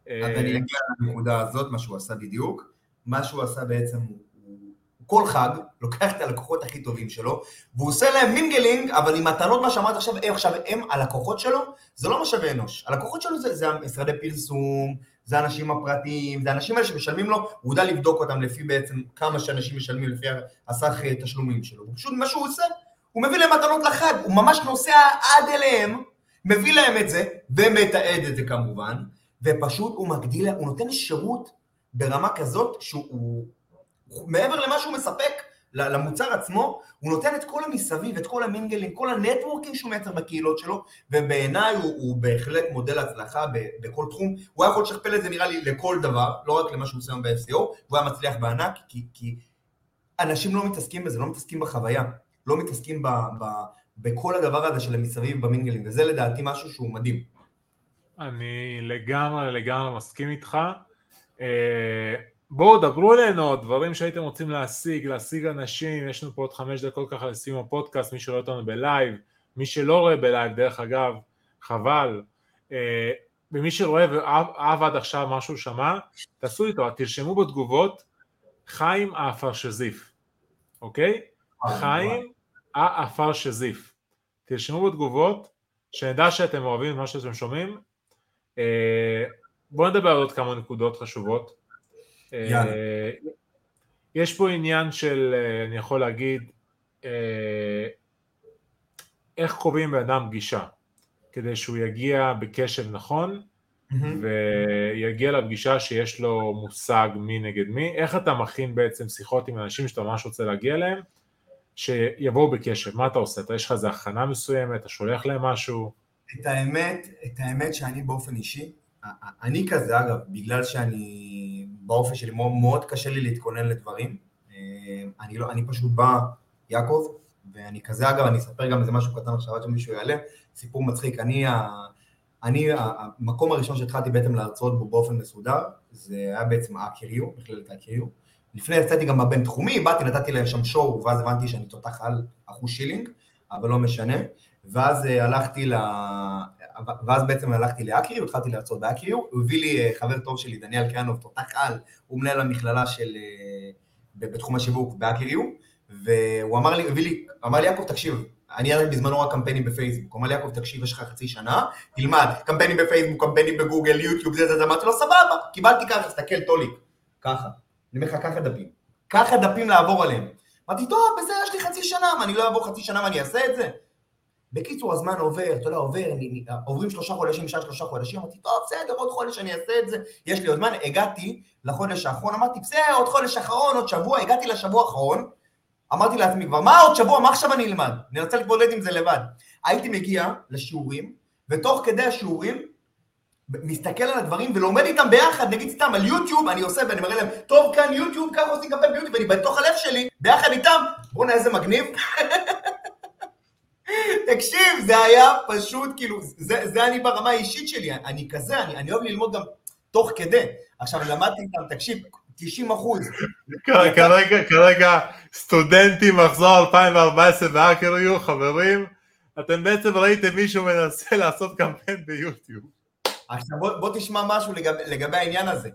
אז אני אה, אגיע לנקודה הזאת, מה שהוא עשה בדיוק. מה שהוא עשה בעצם, הוא כל חג לוקח את הלקוחות הכי טובים שלו, והוא עושה להם mingling, אבל עם מתנות, מה שאמרת עכשיו, עכשיו, הם הלקוחות שלו, זה לא משאבי אנוש. הלקוחות שלו זה, זה משרדי פרסום, זה האנשים הפרטיים, זה האנשים האלה שמשלמים לו, הוא יודע לבדוק אותם לפי בעצם כמה שאנשים משלמים לפי הסך תשלומים שלו. פשוט מה שהוא עושה, הוא מביא להם מתנות לחג, הוא ממש נוסע עד אליהם, מביא להם את זה, ומתעד את זה כמובן, ופשוט הוא מגדיל, הוא נותן שירות ברמה כזאת שהוא הוא, הוא, מעבר למה שהוא מספק למוצר עצמו, הוא נותן את כל המסביב, את כל המינגלים, כל הנטוורקים שהוא מייצר בקהילות שלו, ובעיניי הוא, הוא בהחלט מודל הצלחה בכל תחום. הוא היה יכול לשכפל את זה נראה לי לכל דבר, לא רק למה שהוא עושה היום ב-SEO, הוא היה מצליח בענק, כי, כי אנשים לא מתעסקים בזה, לא מתעסקים בחוויה. לא מתעסקים ב, ב, בכל הדבר הזה של המסביב ב mingling, וזה לדעתי משהו שהוא מדהים. אני לגמרי לגמרי מסכים איתך. בואו דברו אלינו, דברים שהייתם רוצים להשיג, להשיג אנשים, יש לנו פה עוד חמש דקות ככה לסיום הפודקאסט, מי שרואה אותנו בלייב, מי שלא רואה בלייב, דרך אגב, חבל. אה, ומי שרואה ואהב עד עכשיו משהו שמע, תעשו איתו, תרשמו בתגובות חיים האפרשזיף, אוקיי? חיים העפר שזיף. תרשמו בתגובות, שנדע שאתם אוהבים את מה שאתם שומעים. אה, בואו נדבר על עוד כמה נקודות חשובות. אה, יש פה עניין של, אה, אני יכול להגיד, איך קובעים בן אדם פגישה, כדי שהוא יגיע בקשב נכון, ויגיע לפגישה שיש לו מושג מי נגד מי, איך אתה מכין בעצם שיחות עם אנשים שאתה ממש רוצה להגיע אליהם, שיבואו בקשב, מה אתה עושה? אתה יש לך איזה הכנה מסוימת, אתה שולח להם משהו? את האמת, את האמת שאני באופן אישי, אני כזה אגב, בגלל שאני באופן שלי מאוד, מאוד קשה לי להתכונן לדברים, אה, אני, לא, אני פשוט בא, יעקב, ואני כזה אגב, אני אספר גם איזה משהו קטן עכשיו עד שמישהו יעלה, סיפור מצחיק, אני, אני המקום הראשון שהתחלתי בעצם להרצות בו באופן מסודר, זה היה בעצם האקריו, מכללת האקריו, לפני יצאתי גם בבינתחומי, באתי, נתתי להם שם שואו, ואז הבנתי שאני תותח על אחוז שילינג, אבל לא משנה. ואז אה, הלכתי ל... ואז בעצם הלכתי לאקריו, התחלתי להרצות באקריו, הוא הביא לי אה, חבר טוב שלי, דניאל קרנוב, תותח על, הוא מנהל המכללה של... אה, בתחום השיווק באקריו, והוא אמר לי, הביא לי, אמר לי, יעקב, תקשיב, אני ידעתי בזמנו רק קמפיינים בפייסבוק, אמר לי, יעקב, תקשיב, יש לך חצי שנה, תלמד, קמפיינים בפייסבוק, קמפיינים בגוגל, יוטיוב, זה, זה, זה, אמרתי לו, סבבה, קיבלתי ככה, תסתכל, טוליק, ככה. אני אומר לך, ככה דפים. ככה דפים לעבור עליהם. אמרתי, טוב, בזה יש לי חצי שנה, מה, אני לא אעבור חצי שנה ואני אעשה את זה? בקיצור, הזמן עובר, אתה יודע, עובר, אני, עוברים שלושה חודשים, נשאר שלושה חודשים, אמרתי, טוב, בסדר, עוד חודש אני אעשה את זה, יש לי עוד זמן, הגעתי לחודש האחרון, אמרתי, בסדר, עוד חודש אחרון, עוד שבוע, הגעתי לשבוע האחרון, אמרתי לעצמי כבר, מה עוד שבוע, מה עכשיו אני אלמד? אני רוצה להתמודד עם זה לבד. הייתי מגיע לשיעורים, ותוך כדי השיעורים, מסתכל על הדברים ולומד איתם ביחד, נגיד סתם על יוטיוב, אני עושה ואני מראה להם, טוב כאן יוטיוב, ככה עושים קמפיין ביוטיוב, ואני בתוך הלב שלי, ביחד איתם, בואנה איזה מגניב. תקשיב, זה היה פשוט, כאילו, זה, זה אני ברמה האישית שלי, אני כזה, אני, אני אוהב ללמוד גם תוך כדי. עכשיו, למדתי איתם, תקשיב, 90 אחוז. כרגע, כרגע, סטודנטים מחזור 2014 והאקר יהיו חברים, אתם בעצם ראיתם מישהו מנסה לעשות קמפיין ביוטיוב. עכשיו בוא, בוא תשמע משהו לגב, לגבי העניין הזה.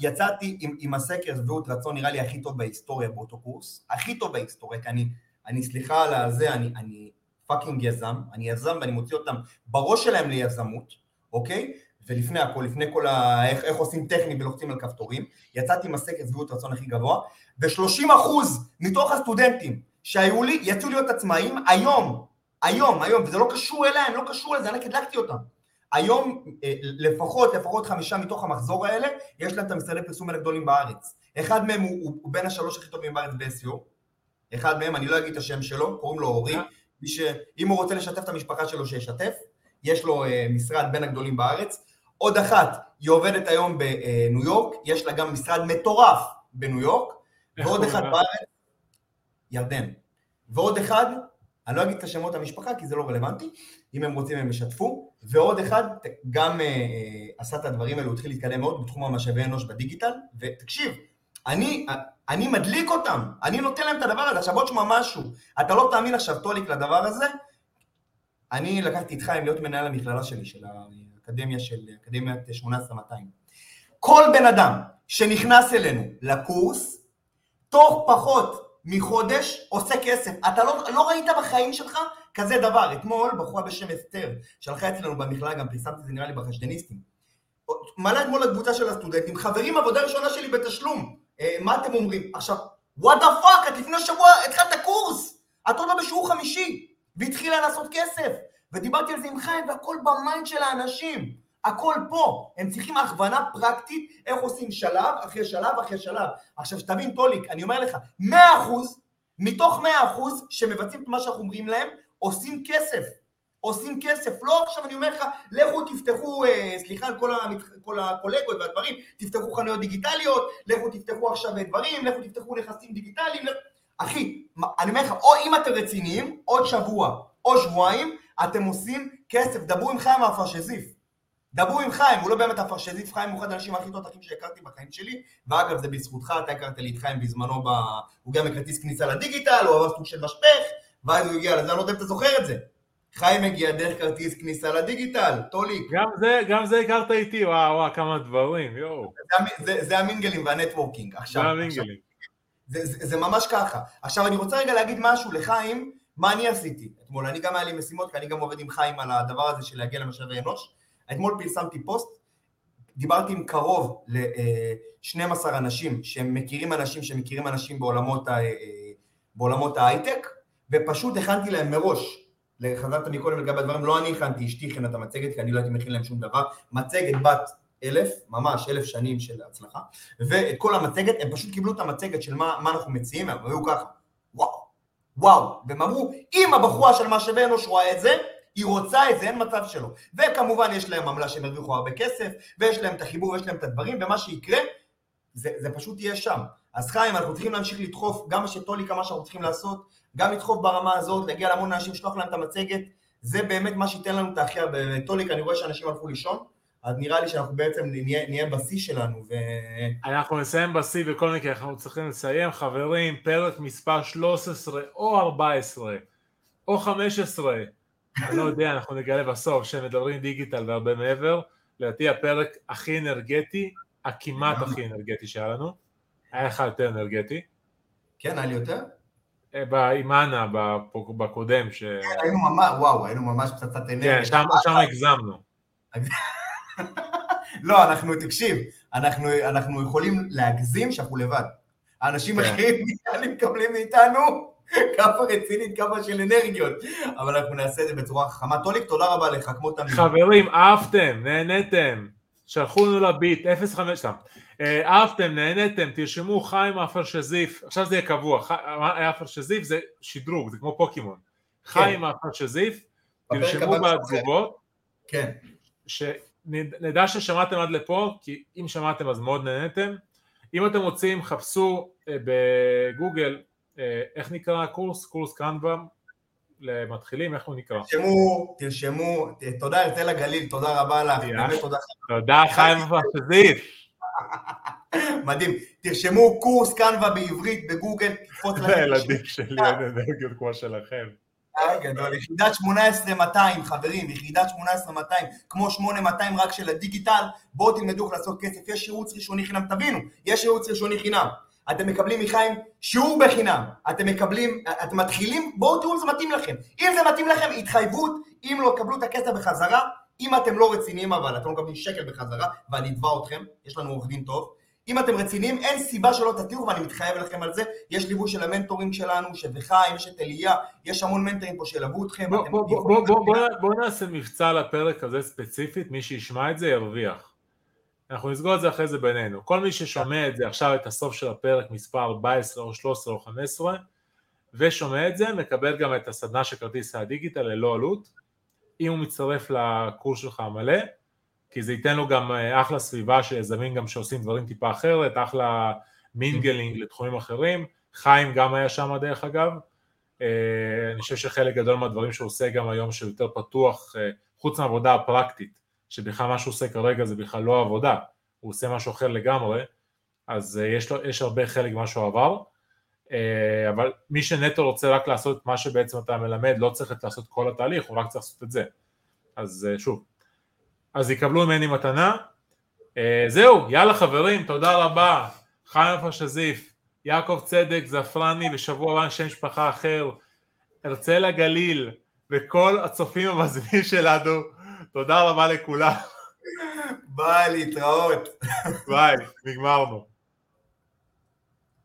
יצאתי עם, עם הסקר שביעות רצון נראה לי הכי טוב בהיסטוריה באותו קורס, הכי טוב בהיסטוריה, כי אני, אני סליחה על זה, אני, אני fucking יזם, אני יזם ואני מוציא אותם בראש שלהם ליזמות, אוקיי? ולפני הכל, לפני כל ה... איך, איך עושים טכני ולוחצים על כפתורים, יצאתי עם הסקר שביעות רצון הכי גבוה, ו-30% מתוך הסטודנטים שהיו לי, יצאו להיות עצמאים, היום, היום, היום, וזה לא קשור אליהם, לא קשור לזה, אני הדלקתי אותם. היום אה, לפחות, לפחות חמישה מתוך המחזור האלה, יש להם את המשרדי פרסום האלה גדולים בארץ. אחד מהם הוא, הוא, בין השלוש הכי טובים בארץ ב-SEO, אחד מהם, אני לא אגיד את השם שלו, קוראים לו אורי, מי שאם הוא רוצה לשתף את המשפחה שלו שישתף, יש לו uh, משרד בין הגדולים בארץ. עוד אחת, היא עובדת היום בניו יורק, יש לה גם משרד מטורף בניו יורק, ועוד אחד בארץ, ירדן. ועוד אחד, אני לא אגיד את השמות המשפחה כי זה לא רלוונטי, אם הם רוצים הם ישתפו, ועוד אחד גם uh, עשה את הדברים האלו, התחיל להתקדם מאוד בתחום המשאבי אנוש בדיגיטל, ותקשיב, אני, אני מדליק אותם, אני נותן להם את הדבר הזה, עכשיו בוא תשמע משהו, אתה לא תאמין עכשיו טוליק לדבר הזה, אני לקחתי איתך עם להיות מנהל המכללה שלי, של האקדמיה של אקדמיית 18200. כל בן אדם שנכנס אלינו לקורס, תוך פחות מחודש עושה כסף. אתה לא, לא ראית בחיים שלך כזה דבר. אתמול בחורה בשם אסתר, שהלכה אצלנו במכללה, גם פרסמתי את זה נראה לי בחשדניסטים. מעלה אתמול לקבוצה של הסטודנטים, חברים, עבודה ראשונה שלי בתשלום. אה, מה אתם אומרים? עכשיו, what the fuck, את לפני שבוע התחלת קורס, את עוד לא בשיעור חמישי, והתחילה לעשות כסף. ודיברתי על זה עם חיים, והכל ב mind של האנשים. הכל פה. הם צריכים הכוונה פרקטית, איך עושים שלב אחרי שלב אחרי שלב. עכשיו, שתבין, טוליק, אני אומר לך, מאה אחוז, מתוך מאה אחוז שמבצעים את מה שאנחנו אומרים להם, עושים כסף. עושים כסף, לא עכשיו אני אומר לך, לכו תפתחו, אה, סליחה על כל, המת... כל הקולגות והדברים, תפתחו חנויות דיגיטליות, לכו תפתחו עכשיו דברים, לכו תפתחו נכסים דיגיטליים, לכ... אחי, אני אומר לך, או אם אתם רציניים, עוד שבוע או שבועיים, אתם עושים כסף, דברו עם חיים מהפרשזיף. דברו עם חיים, הוא לא באמת הפרשזיף, חיים הוא אחד האנשים הכי תותחים שהכרתי בחיים שלי, ואגב זה בזכותך, אתה הכרת לי את חיים בזמנו, ב... הוא גם בכרטיס כניסה לדיגיטל, הוא עבר סוג של משפך, ואז הוא הגיע לזה, אני לא יודע אם אתה זוכר את זה. חיים הגיע דרך כרטיס כניסה לדיגיטל, טוליק. גם זה, גם זה הכרת איתי, וואו, וואו, כמה דברים, יואו. זה, זה, זה המינגלים וה networking. עכשיו, זה המינגלים. זה, זה, זה ממש ככה. עכשיו אני רוצה רגע להגיד משהו לחיים, מה אני עשיתי אתמול. אני גם היה לי משימות, כי אני גם עובד עם חיים על הדבר הזה של להגיע למשאבי אנוש. אתמול פרסמתי פוסט, דיברתי עם קרוב ל-12 אנשים שהם מכירים אנשים שמכירים אנשים בעולמות, ה, בעולמות ההייטק, ופשוט הכנתי להם מראש חזרת מקודם לגבי הדברים, לא אני הכנתי, אשתי הכינה את המצגת, כי אני לא הייתי מכין להם שום דבר. מצגת בת אלף, ממש אלף שנים של הצלחה, ואת כל המצגת, הם פשוט קיבלו את המצגת של מה, מה אנחנו מציעים, הם היו ככה, וואו, וואו, והם אמרו, אם הבחורה של משאבי אנוש רואה את זה, היא רוצה את זה, אין מצב שלא. וכמובן יש להם עמלה שהם הרוויחו הרבה כסף, ויש להם את החיבור, ויש להם את הדברים, ומה שיקרה, זה, זה פשוט יהיה שם. אז חיים, אנחנו צריכים להמשיך לדחוף, גם מה שטולי כמה שאנחנו צריכים לעשות, גם לדחוף ברמה הזאת, להגיע להמון אנשים, לשלוח להם את המצגת, זה באמת מה שייתן לנו את הכי הרבה. טוליק, אני רואה שאנשים הלכו לישון, אז נראה לי שאנחנו בעצם נהיה, נהיה בשיא שלנו. ו... אנחנו נסיים בשיא בכל מקרה, אנחנו צריכים לסיים. חברים, פרק מספר 13 או 14 או 15, אני לא יודע, אנחנו נגלה בסוף שמדברים דיגיטל והרבה מעבר. לדעתי הפרק הכי אנרגטי, הכמעט הכי אנרגטי שהיה לנו. היה לך יותר אנרגטי. כן, היה לי יותר? עם אנה בקודם ש... כן, היינו ממש, וואו, היינו ממש פצצת אנרגיה. כן, שם הגזמנו. לא, אנחנו, תקשיב, אנחנו, אנחנו יכולים להגזים שאנחנו לבד. האנשים כן. אחרים מקבלים מאיתנו כמה רצינית, כמה של אנרגיות, אבל אנחנו נעשה את זה בצורה חכמה. טוליק, תודה רבה לך, כמו תמיד. חברים, אהבתם, נהניתם, שלחו לנו לביט, 05, סתם. אה, אהבתם, נהניתם, תרשמו חיים עפר שזיף, עכשיו זה יהיה קבוע, עפר שזיף זה שדרוג, זה כמו פוקימון. כן. חיים עפר שזיף, תרשמו בתגובות, כן. ש... נדע ששמעתם עד לפה, כי אם שמעתם אז מאוד נהניתם. אם אתם רוצים, חפשו אה, בגוגל, אה, איך נקרא הקורס? קורס קנבה למתחילים, איך הוא נקרא? תרשמו, תרשמו, תודה הרצל הגליל, תודה רבה לך, באמת תודה. תודה חיים פשזיף. מדהים, תרשמו קורס קנבה בעברית בגוגל, תקפוץ להם. לילדים שלי אין אנרגיות כמו שלכם. גדול, יחידת 18200, חברים, יחידת 18200, כמו 8200 רק של הדיגיטל, בואו תלמדו איך לעשות כסף, יש ייעוץ ראשוני חינם, תבינו, יש ייעוץ ראשוני חינם. אתם מקבלים מחיים שיעור בחינם, אתם מקבלים, אתם מתחילים, בואו תראו אם זה מתאים לכם. אם זה מתאים לכם, התחייבות, אם לא, תקבלו את הכסף בחזרה, אם אתם לא רציניים אבל, אתם לא מקבלים שקל בחזרה, ואני אתבע אתכם, יש לנו עורך דין טוב. אם אתם רציניים, אין סיבה שלא תתירו, ואני מתחייב לכם על זה. יש ליווי של המנטורים שלנו, של וחיים, יש את אליה, יש המון מנטורים פה שילוו אתכם. בואו בוא, בוא, בוא, בוא, בוא, בוא נעשה מבצע לפרק הזה ספציפית, מי שישמע את זה ירוויח. אנחנו נסגור את זה אחרי זה בינינו. כל מי ששומע את זה עכשיו, את הסוף של הפרק, מספר 14 או 13 או 15, ושומע את זה, מקבל גם את הסדנה של כרטיס הדיגיטל ללא עלות, אם הוא מצטרף לקורס שלך המלא, כי זה ייתן לו גם אה, אחלה סביבה של יזמים גם שעושים דברים טיפה אחרת, אחלה mingling לתחומים אחרים, חיים גם היה שם דרך אגב, אה, אני חושב שחלק גדול מהדברים שהוא עושה גם היום שיותר פתוח, אה, חוץ מהעבודה הפרקטית, שבכלל מה שהוא עושה כרגע זה בכלל לא עבודה, הוא עושה משהו אחר לגמרי, אז יש, לו, יש הרבה חלק ממה שהוא עבר, אבל מי שנטו רוצה רק לעשות את מה שבעצם אתה מלמד, לא צריך לעשות כל התהליך, הוא רק צריך לעשות את זה. אז שוב, אז יקבלו ממני מתנה. אה, זהו, יאללה חברים, תודה רבה. חיים פשזיף, יעקב צדק, זפרני, ושבוע הבא שם משפחה אחר, הרצל הגליל, וכל הצופים המזמינים שלנו, תודה רבה לכולם. ביי, להתראות. ביי, נגמרנו.